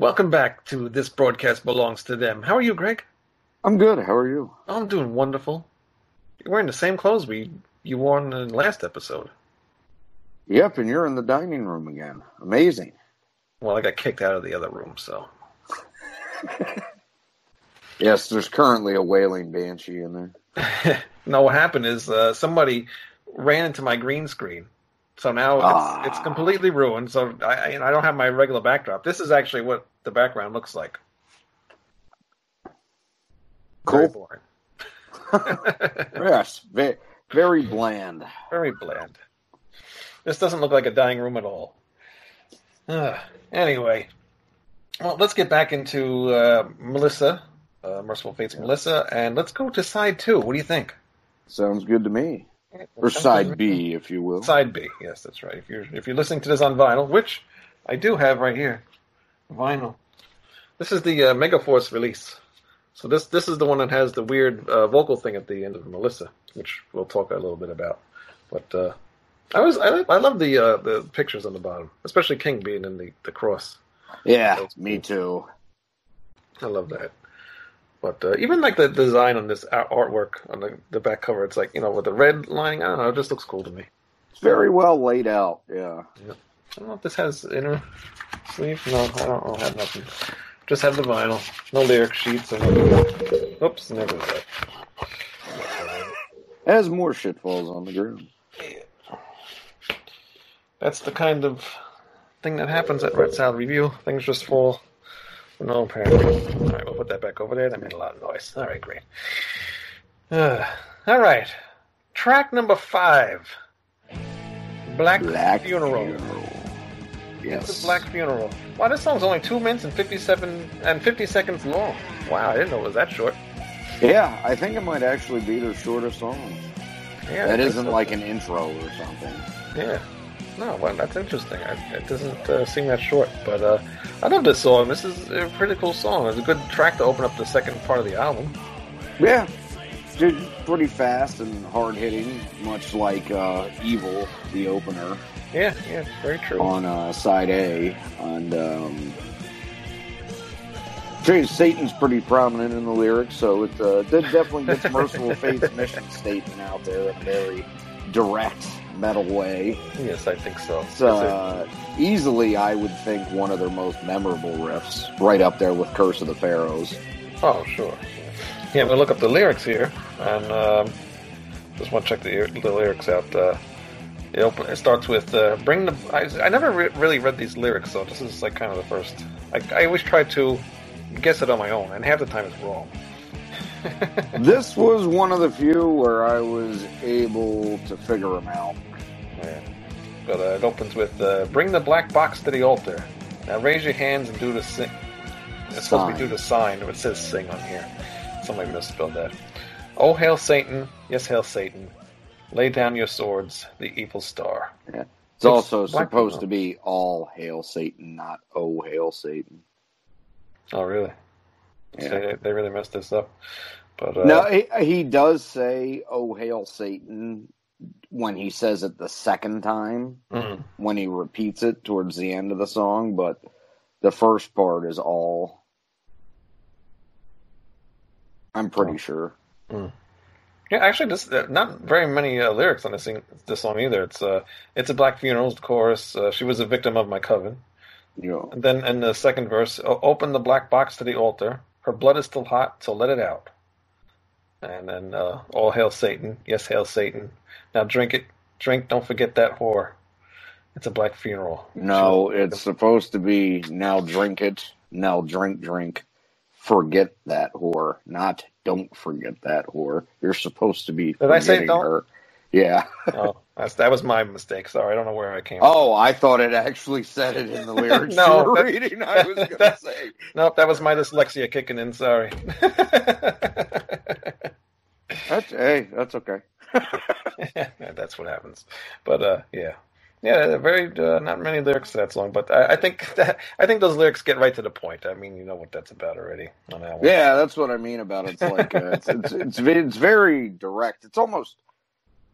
Welcome back to This Broadcast Belongs to Them. How are you, Greg? I'm good. How are you? I'm doing wonderful. You're wearing the same clothes we you wore in the last episode. Yep, and you're in the dining room again. Amazing. Well, I got kicked out of the other room, so. yes, there's currently a wailing banshee in there. no, what happened is uh, somebody ran into my green screen. So now it's, Ah. it's completely ruined. So I, I, I don't have my regular backdrop. This is actually what the background looks like. Very Cool. boring. yes, very, very bland. Very bland. This doesn't look like a dying room at all. Uh, anyway, well, let's get back into uh, Melissa, uh, Mercyful Fate's Melissa, and let's go to side two. What do you think? Sounds good to me. Or side B, if you will. Side B. Yes, that's right. If you're if you're listening to this on vinyl, which I do have right here, vinyl. This is the uh, Megaforce release. So this this is the one that has the weird uh, vocal thing at the end of Melissa, which we'll talk a little bit about. But uh, I was I, I love the uh, the pictures on the bottom, especially King being in the, the cross. Yeah, me too. I love that. But uh, even like the design on this artwork on the, the back cover, it's like you know with the red lining. I don't know, it just looks cool to me. It's very well laid out. Yeah. I don't know if this has inner sleeve. No, I don't, I don't have nothing. Just have the vinyl. No lyric sheets. Oops, never that. As more shit falls on the ground. That's the kind of thing that happens at Rat Salad Review. Things just fall for no apparent reason. All right, we'll put that back over there. That made a lot of noise. All right, great. Uh, all right. Track number five. Black, Black Funeral. Funeral. It's a Black Funeral. Wow, this song's only two minutes and fifty-seven and fifty seconds long. Wow, I didn't know it was that short. Yeah, I think it might actually be their shortest song. Yeah, That isn't so. like an intro or something. Yeah. No, well, that's interesting. I, it doesn't uh, seem that short, but uh, I love this song. This is a pretty cool song. It's a good track to open up the second part of the album. Yeah. Dude, pretty fast and hard hitting, much like uh, Evil, the opener, Yeah, yeah, very true. on uh, side A. And um, Jay Satan's pretty prominent in the lyrics, so it uh, definitely gets Mercyful Fate's mission statement out there in a very direct metal way. Yes, I think so. It's uh, easily, I would think, one of their most memorable riffs, right up there with Curse of the Pharaohs. Oh, sure. Yeah, we'll look up the lyrics here, and um, just want to check the, the lyrics out. Uh, it, open, it starts with uh, "Bring the." I, I never re- really read these lyrics, so this is like kind of the first. I, I always try to guess it on my own, and half the time it's wrong. This was one of the few where I was able to figure them out. Yeah. But uh, it opens with uh, "Bring the black box to the altar." Now raise your hands and do the sing. It's supposed to be do the sign, but it says "sing" on here. Somebody misspelled that. Oh hail Satan! Yes, hail Satan! Lay down your swords, the evil star. Yeah. It's, It's also supposed people. to be all hail Satan, not oh hail Satan. Oh, really? Yeah. So they, really messed this up. But uh, No, he, he does say "Oh hail Satan" when he says it the second time. mhm. When he repeats it towards the end of the song, but the first part is all. I'm pretty Oh. sure. Yeah, actually, this uh, not very many uh, lyrics on this sing, this song either. It's uh, it's a black funeral chorus. Uh, she was a victim of my coven. Know, And then in the second verse, open the black box to the altar. Her blood is still hot, so let it out. And then uh, all hail Satan. Yes, hail Satan. Now drink it. Drink. Don't forget that whore. It's a black funeral. no, it's supposed to be now drink it, now drink, drink. Forget that whore, not don't forget that whore. You're supposed to be. Did I say forgetting don't? Her. Yeah. oh, that's, that was my mistake. Sorry, I don't know where I came. Oh, I thought it actually said it in the lyrics No, that- reading. I was going to say. Nope, that was my dyslexia kicking in. Sorry. That's, hey, that's okay. That's what happens. But uh, yeah, yeah, very uh, not many lyrics that song, but I, I think that, I think those lyrics get right to the point. I mean, you know what that's about already on that one. Yeah, that's what I mean about it. It's like uh, it's, it's it's it's very direct. It's almost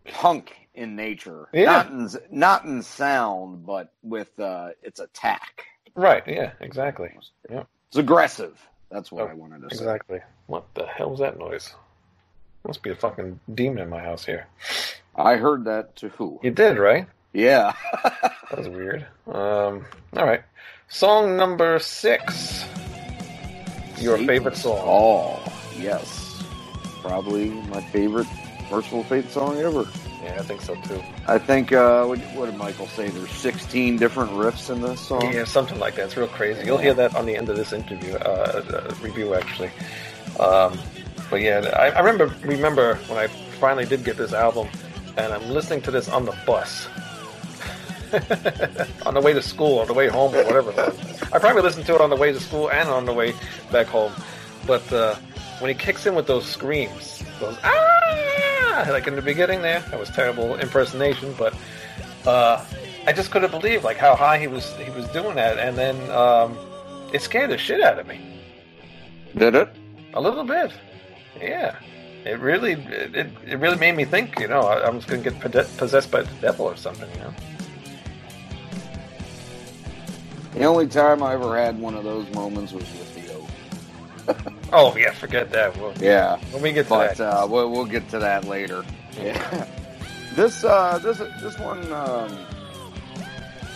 punk in nature, Yeah. not in not in sound, but with uh, its attack. Right. Yeah. Exactly. Yeah. It's aggressive. That's what Oh, I wanted to say. Exactly. What the hell's that noise? Must be a fucking demon in my house here. I heard that to who? You did, right? Yeah. That was weird. Um. All right. Song number six. Your favorite song? Oh, yes. Probably my favorite Mercyful Fate song ever. Yeah, I think so too. I think, uh, what, what did Michael say? There's 16 different riffs in this song. Yeah, something like that. It's real crazy. You'll hear that on the end of this interview, uh, uh, review actually. Um, but yeah, I, I remember remember when I finally did get this album, and I'm listening to this on the bus, on the way to school, on the way home, or whatever. I probably listened to it on the way to school and on the way back home. But uh, when he kicks in with those screams, those ah, like in the beginning there, that was terrible impersonation, but uh, I just couldn't believe like how high he was he was doing that, and then um, it scared the shit out of me Did it? a little bit. Yeah, it really it, it, really made me think. You know, I, I was going to get possessed by the devil or something. You know. The only time I ever had one of those moments was with the oath. Oh yeah, forget that. Well, Yeah. when we get to But that, uh, we'll, we'll get to that later. Yeah. this uh, this this one um,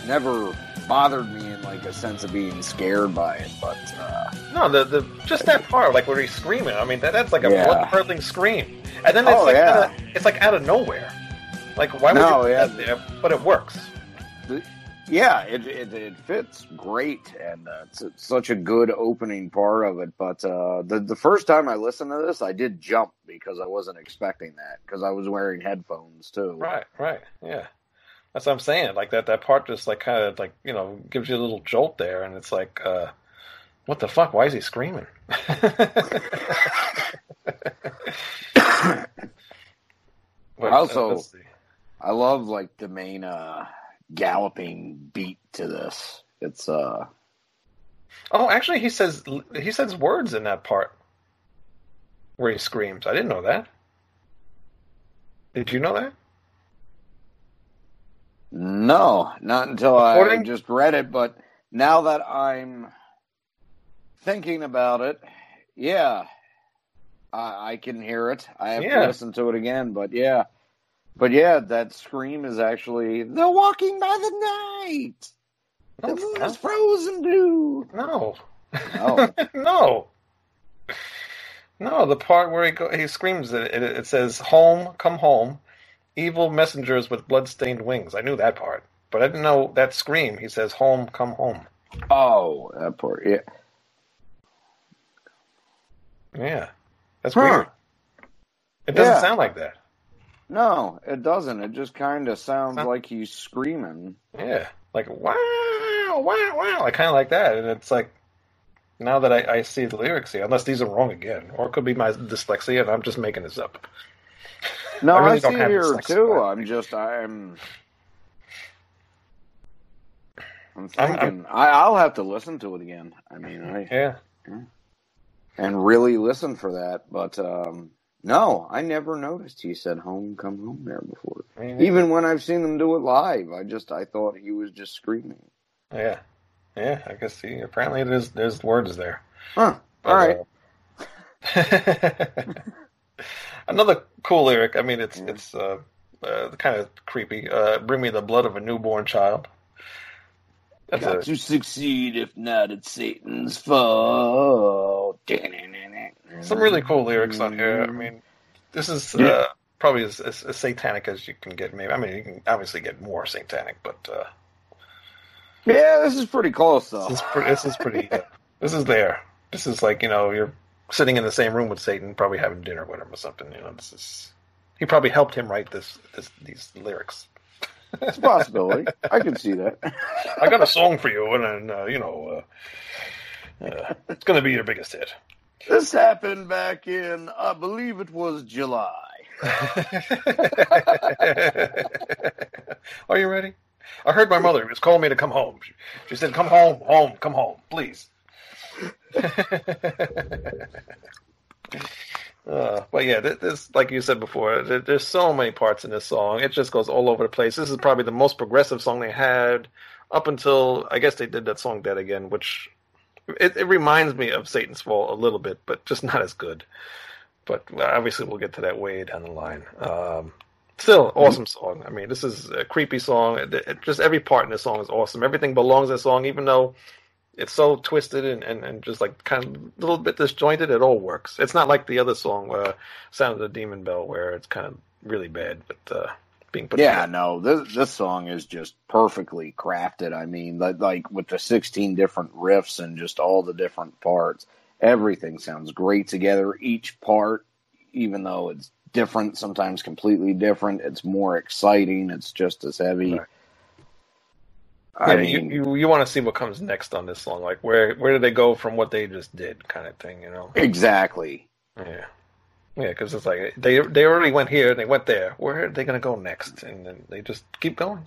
never bothered me in like a sense of being scared by it, but uh, no, the the just that part, like where he's screaming. I mean, that that's like a Yeah. blood curdling scream, and then it's Oh, like yeah. kinda- it's like out of nowhere. Like why would No, you put yeah. that there? But it works. the, yeah, it, it it fits great, and uh, it's, it's such a good opening part of it. But uh, the the first time I listened to this, I did jump because I wasn't expecting that because I was wearing headphones too. Right, right, yeah. That's what I'm saying. Like that, that part just like kind of like you know gives you a little jolt there, and it's like, uh, what the fuck? Why is he screaming? But, uh, Also-. I love like the main uh, galloping beat to this. It's uh oh, actually, he says he says words in that part where he screams. I didn't know that. Did you know that? no, not until I just read it. But now that I'm thinking about it, yeah, I, I can hear it. I have Yeah. to listen to it again, but yeah, but yeah, that scream is actually the walking by the night. No, The it's moon is frozen blue. no, Oh. no, no. The part where he go, he screams it, it. It says, "Home, come home, evil messengers with blood-stained wings." I knew that part, but I didn't know that scream. He says, "Home, come home." Oh, that part. Yeah. Yeah, That's Huh. weird. It doesn't Yeah. sound like that. No, it doesn't. It just kind of sounds Huh. like he's screaming. Yeah, like wow, wow, wow. I kind of like that, and it's like now that I, I see the lyrics here, unless these are wrong again, or it could be my dyslexia, and I'm just making this up. No, I I, see don't have here dyslexia. too. I'm just I'm. I'm I'm- thinking I, I'll have to listen to it again. I mean, I Yeah, and really listen for that. But um no, I never noticed he said "home, come home" there before. Even when I've seen them do it live, I just I thought he was just screaming. yeah, yeah. I guess see. Apparently, there's there's words there. Huh? All right. uh, Another cool lyric. I mean, it's Yeah. it's uh, uh, kind of creepy. Uh, Bring me the blood of a newborn child. That's Got a, to succeed, if not, it's Satan's fault. Some really cool lyrics on here. I mean, this is Yeah. uh, probably as, as, as satanic as you can get. Maybe I mean, you can obviously get more satanic, but uh, yeah, this is pretty close though. this is pretty. This is pretty. Uh, this is there. This is like you know you're sitting in the same room with Satan, probably having dinner with him or something. You know, this is. He probably helped him write this, this these lyrics. It's a possibility. I can see that. I got a song for you, and then uh, you know, uh, uh, it's going to be your biggest hit. This happened back in, I believe it was July. Are you ready? I heard my mother was calling me to come home. She, she said, "Come home, home, come home, please." uh, but yeah, th- this, like you said before, there, there's so many parts in this song. It just goes all over the place. This is probably the most progressive song they had up until I guess they did that song "Dead Again," which it, it reminds me of Satan's Fall a little bit, but just not as good. But obviously, we'll get to that way down the line. Um, still, awesome song. I mean, this is a creepy song. It, it- just every part in this song is awesome. Everything belongs in the song, even though it's so twisted and, and, and just like kind of a little bit disjointed. It all works. It's not like the other song, where "Sound of the Demon Bell," where it's kind of really bad, but uh, being put Yeah, together. no, this this song is just perfectly crafted. I mean, like, with the 16 different riffs and just all the different parts, everything sounds great together. Each part, even though it's different, sometimes completely different, it's more exciting. It's just as heavy. Right. I Yeah, mean, you, you you want to see what comes next on this song, like where where did they go from what they just did, kind of thing, you know? exactly. Yeah, yeah, because it's like they they already went here and they went there. Where are they going to go next? And then they just keep going.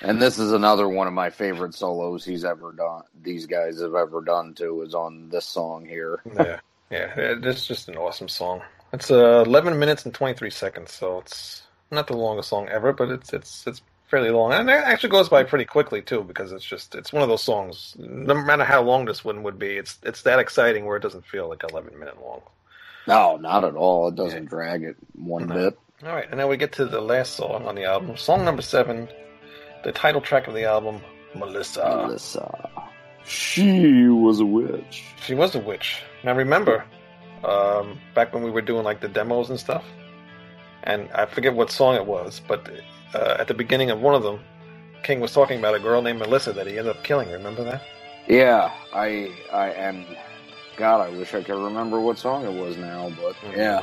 And this is another one of my favorite solos he's ever done. These guys have ever done too. Is on this song here. Yeah, yeah, it- it's just an awesome song. It's uh, 11 minutes and 23 seconds, so it's not the longest song ever, but it's it's it's fairly long, and it actually goes by pretty quickly too, because it's just it's one of those songs. No matter how long this one would be, it's it's that exciting where it doesn't feel like 11 minute long. No, not at all. It doesn't drag it one No. bit. All right, and then we get to the last song on the album, song number seven, the title track of the album, Melissa. Melissa. She was a witch. She was a witch. Now remember, um, back when we were doing like the demos and stuff, and I forget what song it was, but uh, at the beginning of one of them, King was talking about a girl named Melissa that he ended up killing. Remember that? Yeah, I, I, and God, I wish I could remember what song it was now, but yeah,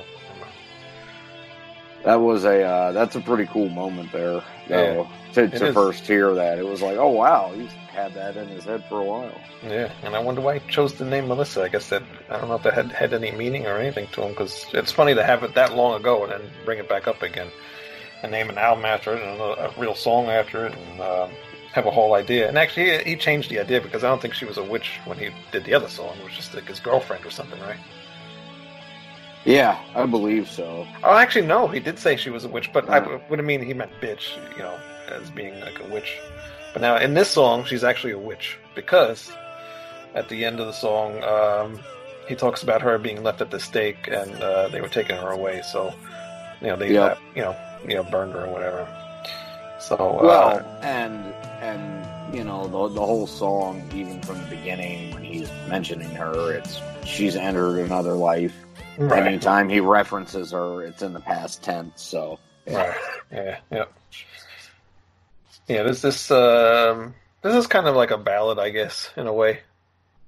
that was a, uh, that's a pretty cool moment there. though, to, to first hear that, it was like, oh wow, he's had that in his head for a while. Yeah, and I wonder why he chose the name Melissa. I guess that I don't know if that had had any meaning or anything to him, because it's funny to have it that long ago and then bring it back up again, and name an album after it and a, a real song after it, and um, have a whole idea. And actually, he, he changed the idea because I don't think she was a witch when he did the other song. It was just like his girlfriend or something, right? Yeah, I believe so. Oh, actually, no, he did say she was a witch, but I would have mean he meant bitch, you know, as being like a witch. But now in this song, she's actually a witch because at the end of the song, um, he talks about her being left at the stake and uh, they were taking her away. So, you know, they, Yep. uh, you know, you know, burned her or whatever. So, Well, uh, and and you know the the whole song, even from the beginning when he's mentioning her, it's she's entered another life. right, Anytime he references her, it's in the past tense. So right, yeah, yeah, yeah. This this um, this is kind of like a ballad, I guess, in a way.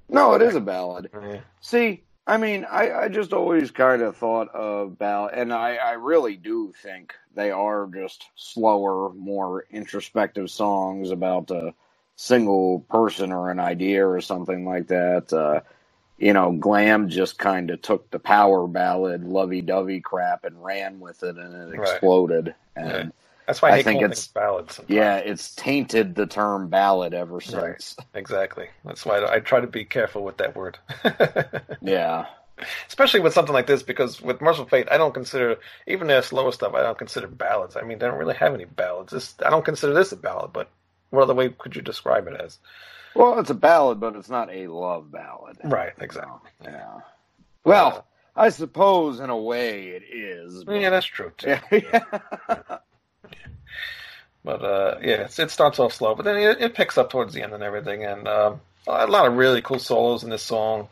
no, it is a ballad. Yeah. See, I mean, I, I just always kind of thought about, and I, I really do think they are just slower, more introspective songs about a single person or an idea or something like that. Uh, you know, Glam just kind of took the power ballad, lovey dovey crap and ran with it and it Right. exploded. And. That's why I, I think it's- ballads. sometimes. yeah, it's tainted the term ballad ever Right. since. exactly. That's why I, try to be careful with that word. Yeah. Especially with something like this, because with Mercyful Fate, I don't consider even their slower stuff. I don't consider ballads. I mean, they don't really have any ballads. This, I don't consider this a ballad, but what other way could you describe it as? Well, it's a ballad, but it's not a love ballad. Right, exactly. Yeah. Well, uh, I suppose in a way it is. but- Yeah, that's true too. Yeah. But uh, yeah, it starts off slow, but then it, it picks up towards the end and everything, and um, a lot of really cool solos in this song.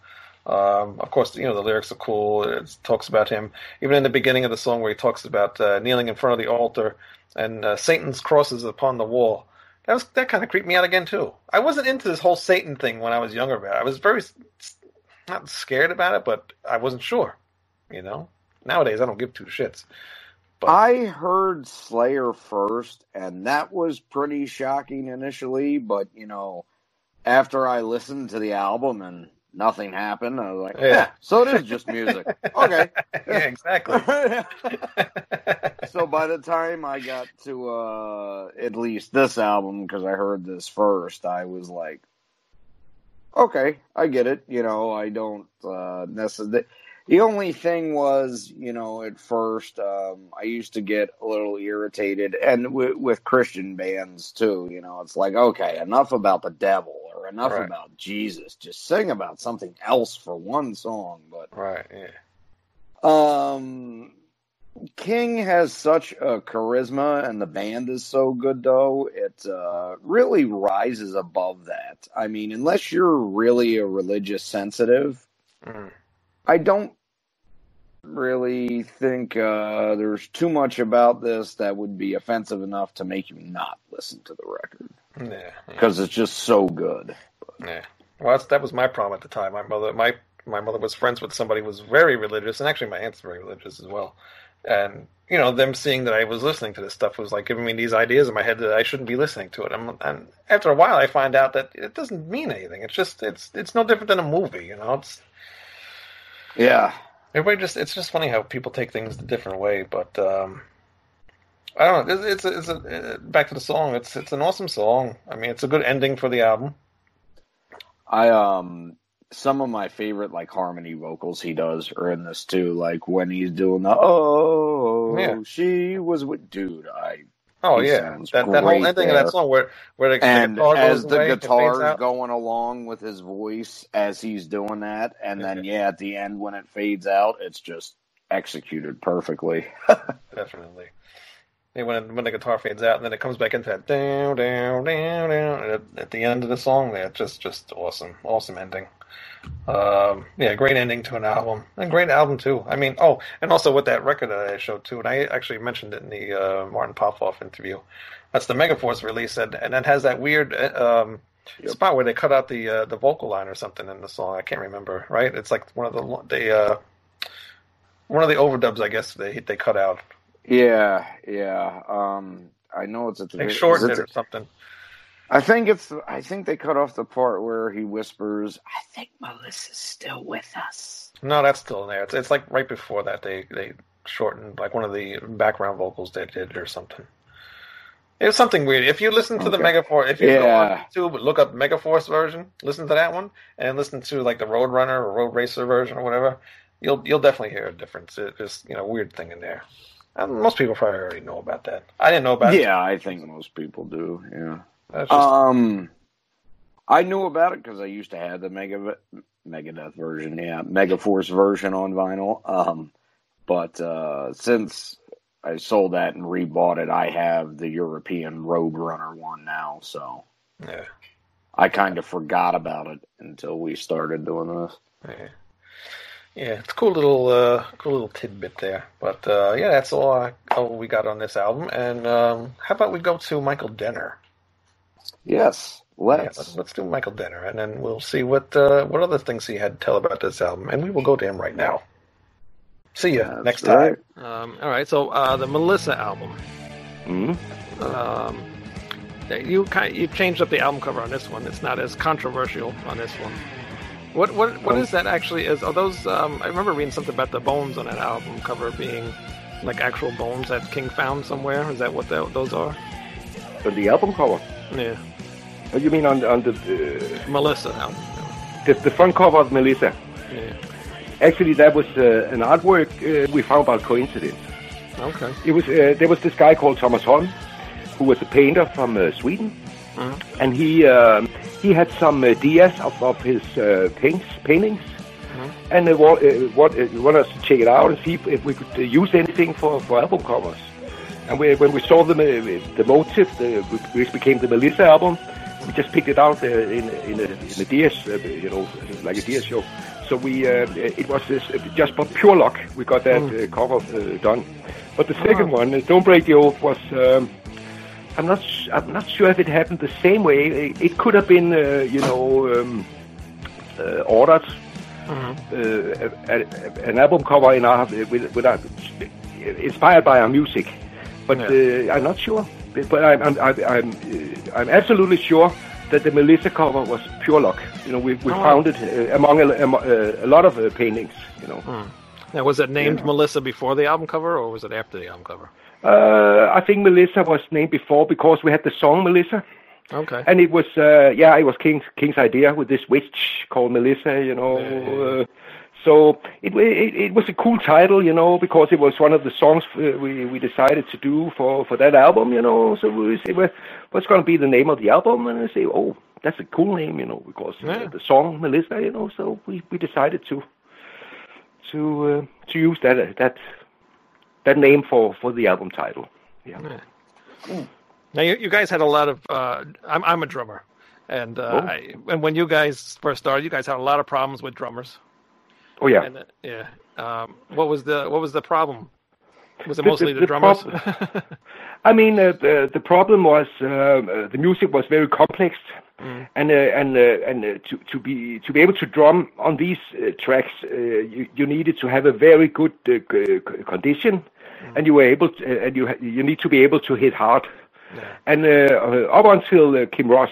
Um, of course, you know the lyrics are cool. It talks about him even in the beginning of the song where he talks about uh, kneeling in front of the altar and uh, Satan's crosses upon the wall. That was that kind of creeped me out again too. I wasn't into this whole Satan thing when I was younger. About. I was very not scared about it, but I wasn't sure. You know, nowadays I don't give two shits. I heard Slayer first, and that was pretty shocking initially. But you know, after I listened to the album and nothing happened, I was like, Yeah. "Yeah, so it is just music." okay. yeah, exactly. so by the time I got to uh at least this album because I heard this first, I was like, okay, I get it. You know, I don't uh necessarily. The only thing was, you know, at first, um, I used to get a little irritated, and w- with Christian bands too. You know, it's like, okay, enough about the devil or enough Right. about Jesus. Just sing about something else for one song. But right. Yeah. um, King has such a charisma, and the band is so good, though it uh, really rises above that. I mean, unless you're really a religious sensitive, Mm. I don't really think uh, there's too much about this that would be offensive enough to make you not listen to the record Yeah. yeah. because it's just so good. Yeah. Well, that's, that was my problem at the time. My mother, my my mother was friends with somebody who was very religious, and actually my aunt's very religious as well. And you know, them seeing that I was listening to this stuff was like giving me these ideas in my head that I shouldn't be listening to it. And, and after a while, I find out that it doesn't mean anything. It's just it's it's no different than a movie. You know, it's Yeah, everybody just it's just funny how people take things a different way. But um, I don't know. It's it's, a, it's a, uh, back to the song. It's it's an awesome song. I mean, it's a good ending for the album. I um some of my favorite like harmony vocals he does are in this too. Like when he's doing the oh Yeah. she was with dude. I Oh He yeah, that that whole ending of that song where where the, the and guitar as the away, it fades guitar's out. going along with his voice as he's doing that, and then yeah, at the end when it fades out, it's just executed perfectly. definitely. When when the guitar fades out and then it comes back into that down down down down at, at the end of the song, there, just just awesome, awesome ending. Um, yeah, great ending to an album, and great album too. I mean, oh, and also with that record that I showed too, and I actually mentioned it in the uh, Martin Popoff interview. That's the Megaforce release, and and it has that weird uh, um, Yep. spot where they cut out the uh, the vocal line or something in the song. I can't remember. Right? It's like one of the the uh, one of the overdubs, I guess they they cut out. Yeah, yeah. Um, I know it's at the They very- shortened it or something. I think it's. I think they cut off the part where he whispers, "I think Melissa's still with us." No, that's still in there. It's, it's like right before that they they shortened like one of the background vocals they did or something. It was something weird. If you listen to the Okay. Megaforce, if you go on YouTube, look up Megaforce version, listen to that one, and listen to like the Roadrunner or Road Racer version or whatever, you'll you'll definitely hear a difference. It, there's you know weird thing in there. And most people probably already know about that. I didn't know about it. Yeah, I think most people do. Yeah. Just, Um, I knew about it because I used to have the Mega Megadeth version, yeah, Megaforce version on vinyl. Um, but uh, since I sold that and rebought it, I have the European Roadrunner one now. So yeah, I kind of forgot about it until we started doing this. yeah, yeah. It's a cool little uh, cool little tidbit there. But uh, yeah, that's all, I, all we got on this album. And um, how about we go to Michael Denner? Yes, Let's. Yeah, let's, let's do Michael Denner, and then we'll see what uh, what other things he had to tell about this album, and we will go to him right now. See you That's next right. time. Um, all right, so uh, the Melissa album. Mhm. Um, you kind you've changed up the album cover on this one. It's not as controversial on this one. What what what is that actually? Is are those? Um, I remember reading something about the bones on that album cover being like actual bones that King found somewhere. Is that what tho- those are? On the album cover. Yeah, What you mean on on the uh, Melissa album. the, the front cover of Melissa? Yeah. Actually, that was uh, an artwork uh, we found by coincidence. Okay. It was uh, there was this guy called Thomas Holm, who was a painter from uh, Sweden, Mhm. and he um, he had some uh, ideas of, of his uh, paints paintings, and uh, wa- uh, what uh, wanted us to check it out and see if, if we could uh, use anything for, for album covers. And we, when we saw the uh, the motive, the, which became the Melissa album, we just picked it out uh, in in a, in a uh, you know, like a Diaz show. So we uh, it was this, just by pure luck we got that uh, cover uh, done. But the second one, Don't Break the Oath, was. Um, I'm not. I'm not sure if it happened the same way. It, could have been, uh, you know, um, uh, ordered uh, a, a, an album cover in our with, with our, inspired by our music, but uh, I'm not sure. But I'm I'm I'm, I'm, uh, I'm absolutely sure that the Melissa cover was pure luck. You know, we we Oh. found it uh, among a, uh, a lot of uh, paintings. You know, Now, was it named Melissa before the album cover, or was it after the album cover? uh, I think Melissa was named before because we had the song Melissa. Okay. And it was, uh, yeah, it was King's King's idea with this witch called Melissa, you know. Uh, so it, it it was a cool title, you know, because it was one of the songs uh, we we decided to do for for that album, you know. So we say, well, what's going to be the name of the album? And I say, oh, that's a cool name, you know, because Yeah. uh, the song Melissa, you know. So we we decided to to uh, to use that uh, that that name for for the album title. Yeah. Now, you, you guys had a lot of. Uh, I'm I'm a drummer, and uh, Oh. I, and when you guys first started, you guys had a lot of problems with drummers. Oh yeah. And uh, yeah, um, what was the what was the problem? Was it The- mostly the- the, drummers? I mean, uh, the the problem was the music was very complex, and uh, and uh, and uh, to to be to be able to drum on these uh, tracks, uh, you you needed to have a very good uh, condition, and you were able to, and you ha- you need to be able to hit hard, and uh, uh, up until uh, Kim Ruzz,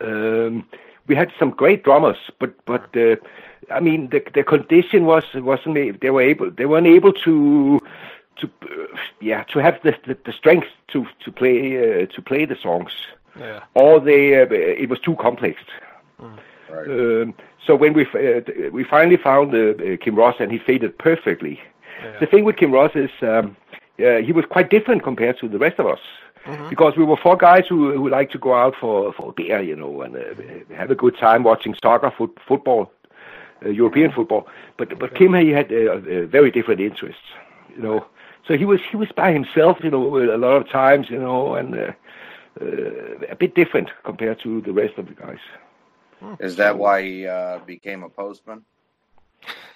um, we had some great drummers, but but uh, I mean the the condition was wasn't they were able they weren't able to to uh, yeah to have the, the, the strength to to play uh, to play the songs yeah. or they uh, it was too complex. Right. Um, so when we uh, we finally found uh, Kim Ruzz and he faded perfectly. Yeah. The thing with Kim Ruzz is um, uh, he was quite different compared to the rest of us. Mm-hmm. Because we were four guys who who like to go out for for beer, you know, and uh, have a good time watching soccer, foot, football, uh, European football. But but Kim he had uh, uh, very different interests, you know. So he was he was by himself, you know, a lot of times, you know, and a bit different compared to the rest of the guys. Is that why he uh, became a postman?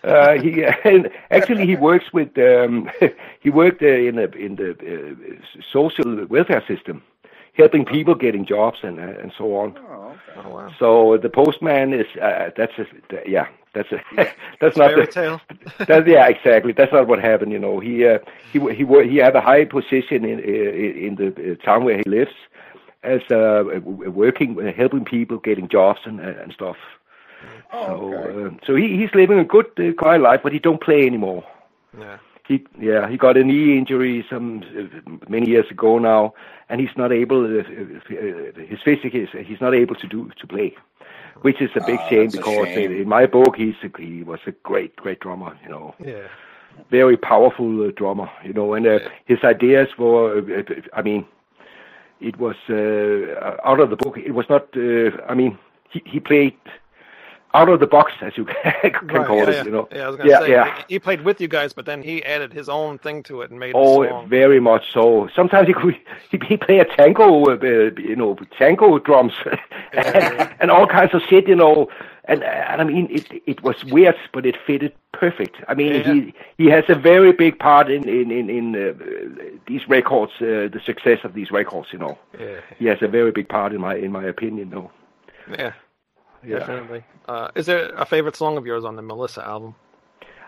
Uh, he actually he works with um, he worked uh, in a, in the uh, social welfare system, helping people getting jobs and uh, and so on. Oh, okay. Oh wow. So the postman is uh, that's a, yeah that's a that's not Fairy the, tale. that, yeah, exactly. That's not what happened. You know, he uh, he he he had a high position in in in the uh, town where he lives, as uh, working, uh, helping people, getting jobs and uh, and stuff. Oh, So okay. uh, so he he's living a good uh, quiet life, but he don't play anymore. Yeah. He yeah he got a knee injury some uh, many years ago now, and he's not able. Uh, uh, his physique is he's not able to do to play, which is a big Ah, shame because shame. In, my book he's a, he was a great great drummer. You know Yeah. very powerful uh, drummer, you know, and uh, his ideas were, uh, I mean, it was uh, out of the book. It was not, uh, I mean, he, he played out of the box, as you can Right, call yeah, it, yeah. you know. Yeah, I was gonna yeah, say yeah. he- played with you guys, but then he added his own thing to it and made Oh, very much so. Sometimes he could he, he play a tango, uh, you know, tango drums and, and all kinds of shit, you know. And and I mean it it was weird, but it fitted perfect. I mean Yeah. he he has a very big part in in in, in uh, these records, uh, the success of these records. You know, Yeah. he has a very big part in my in my opinion. though. Yeah. yeah. Definitely. Uh, is there a favorite song of yours on the Melissa album?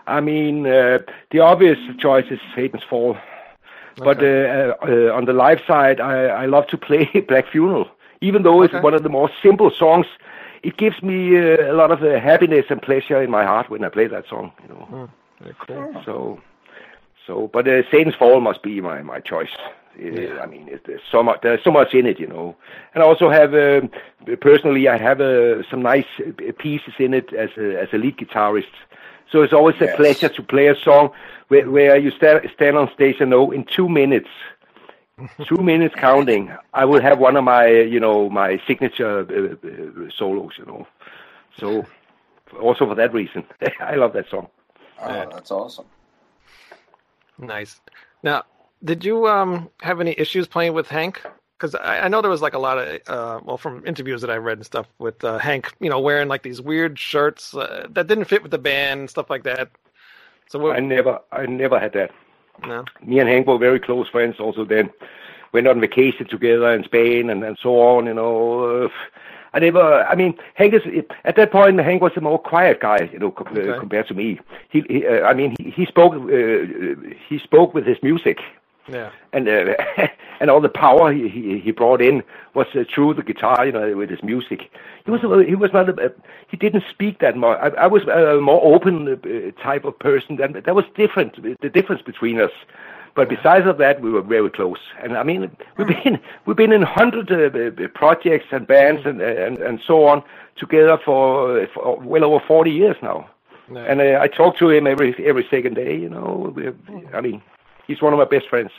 I mean, uh, the obvious choice is Satan's Fall. But uh, uh, uh, on the live side, I, I love to play Black Funeral. Even though it's Okay. one of the more simple songs, it gives me uh, a lot of uh, happiness and pleasure in my heart when I play that song. You know. Very cool. So, so, but uh, Satan's Fall must be my my choice. Uh, Yeah. I mean, it, there's so much there's so much in it, you know. And I also have um personally, I have uh, some nice uh, pieces in it as a as a lead guitarist. So it's always a pleasure to play a song where, where you stand stand on stage and know in two minutes. Two minutes counting, I will have one of my, you know, my signature uh, uh, solos, you know. So, also for that reason, I love that song. Oh, that's awesome. Nice. Now, did you um have any issues playing with Hank? Because I, I know there was like a lot of uh well from interviews that I read and stuff with uh, Hank, you know, wearing like these weird shirts uh, that didn't fit with the band and stuff like that. So what? I never, I never had that. No. Me and Hank were very close friends. Also, then went on vacation together in Spain and, and so on. You know, I never. I mean, Hank is at that point. Hank was a more quiet guy. You know, Okay. compared to me. He, he uh, I mean, he, he spoke. Uh, he spoke with his music. Yeah. and uh, and all the power he, he he brought in was uh, through the guitar, you know, with his music. He was a, he was not a, he didn't speak that much. I, I was a more open uh, type of person. That that was different. The difference between us. But besides of that, we were very close. And I mean, we've been we've been in hundred uh, uh, projects and bands and, and and so on together for, for well over forty years now. Yeah. And uh, I talk to him every every second day. You know, we, I mean, he's one of my best friends,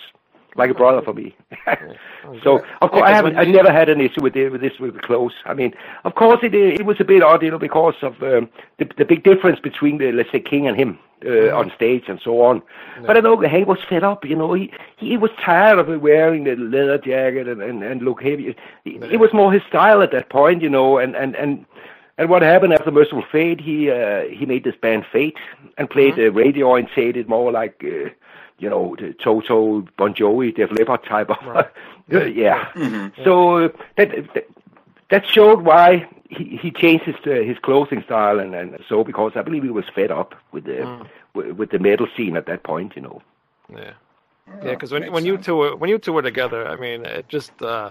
like a brother for me. so of course, I haven't. I never had an issue with the, with this with the clothes. I mean, of course, it it was a bit odd, you know, because of um, the the big difference between the let's say King and him. Uh, Mm-hmm. on stage and so on, but I know Hank was fed up. You know, he he was tired of wearing the leather jacket and and, and look heavy. It, it was more his style at that point, you know, and and and and what happened after Mercyful Fate, he uh, he made this band Fate and played uh, radio orientated, more like uh, you know the Toto, Bon Jovi, Def Leppard type of. Uh, yeah. So uh, that, that that showed why he he changed his uh, his clothing style and and so because I believe he was fed up with the with, with the metal scene at that point, you know. Yeah. Yeah, because when when you two were when you two were together, I mean, it just uh,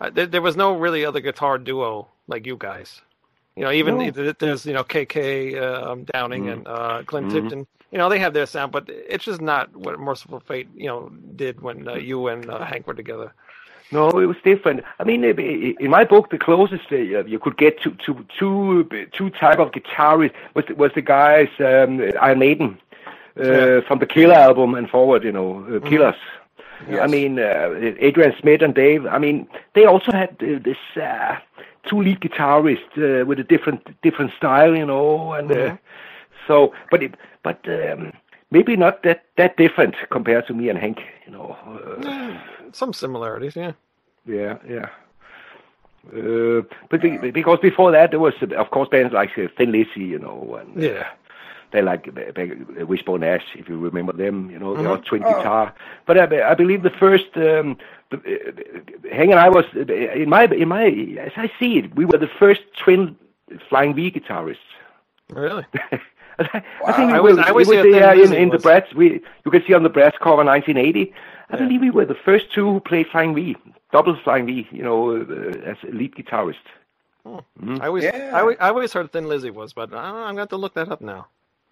uh, there, there was no really other guitar duo like you guys. You know, even No. there's you know KK um, Downing and uh, Glenn Tipton. You know, they have their sound, but it's just not what Mercyful Fate you know did when uh, you and uh, Hank were together. No, it was different. I mean, i- i- in my book, the closest uh, you could get to to two two type of guitarists was was the guys um, Iron Maiden uh, Yeah. from the Killer album and forward. You know, uh, Killers. I Yes. mean, uh, Adrian Smith and Dave. I mean, they also had uh, this uh, two lead guitarists uh, with a different different style. You know, and uh, so, but it, but um, maybe not that that different compared to me and Hank. You know. Uh, Some similarities, yeah. yeah, yeah. Uh, but be, because before that there was, uh, of course, bands like uh, Thin Lizzy, you know, and Yeah. they like uh, uh, Wishbone Ash, if you remember them, you know, they Mhm. all twin guitar. But I, I believe the first, um, the, uh, Hank and I was uh, in my in my as I see it, we were the first twin Flying V guitarists. Really? I think Wow. we I were, always- I always we were hear Thin there in, Lizzy in the was- brass. We you can see on the brass cover 1980. I Yeah. believe we were the first two who played Flying V, double Flying V. You know, uh, as a lead guitarist. I always, Yeah. I, always, I always heard Thin Lizzy was, but I, I'm going to have to look that up now.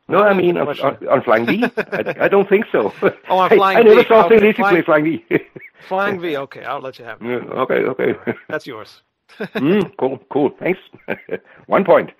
No, I mean on, Question. on, on Flying V. I, I don't think so. Oh, on I- Flying I, never V. saw Okay, Thin Flying- play Flying V. Flying V, okay, I'll let you have it. Yeah, okay, okay. That's yours. mm, cool, cool. Thanks. One point.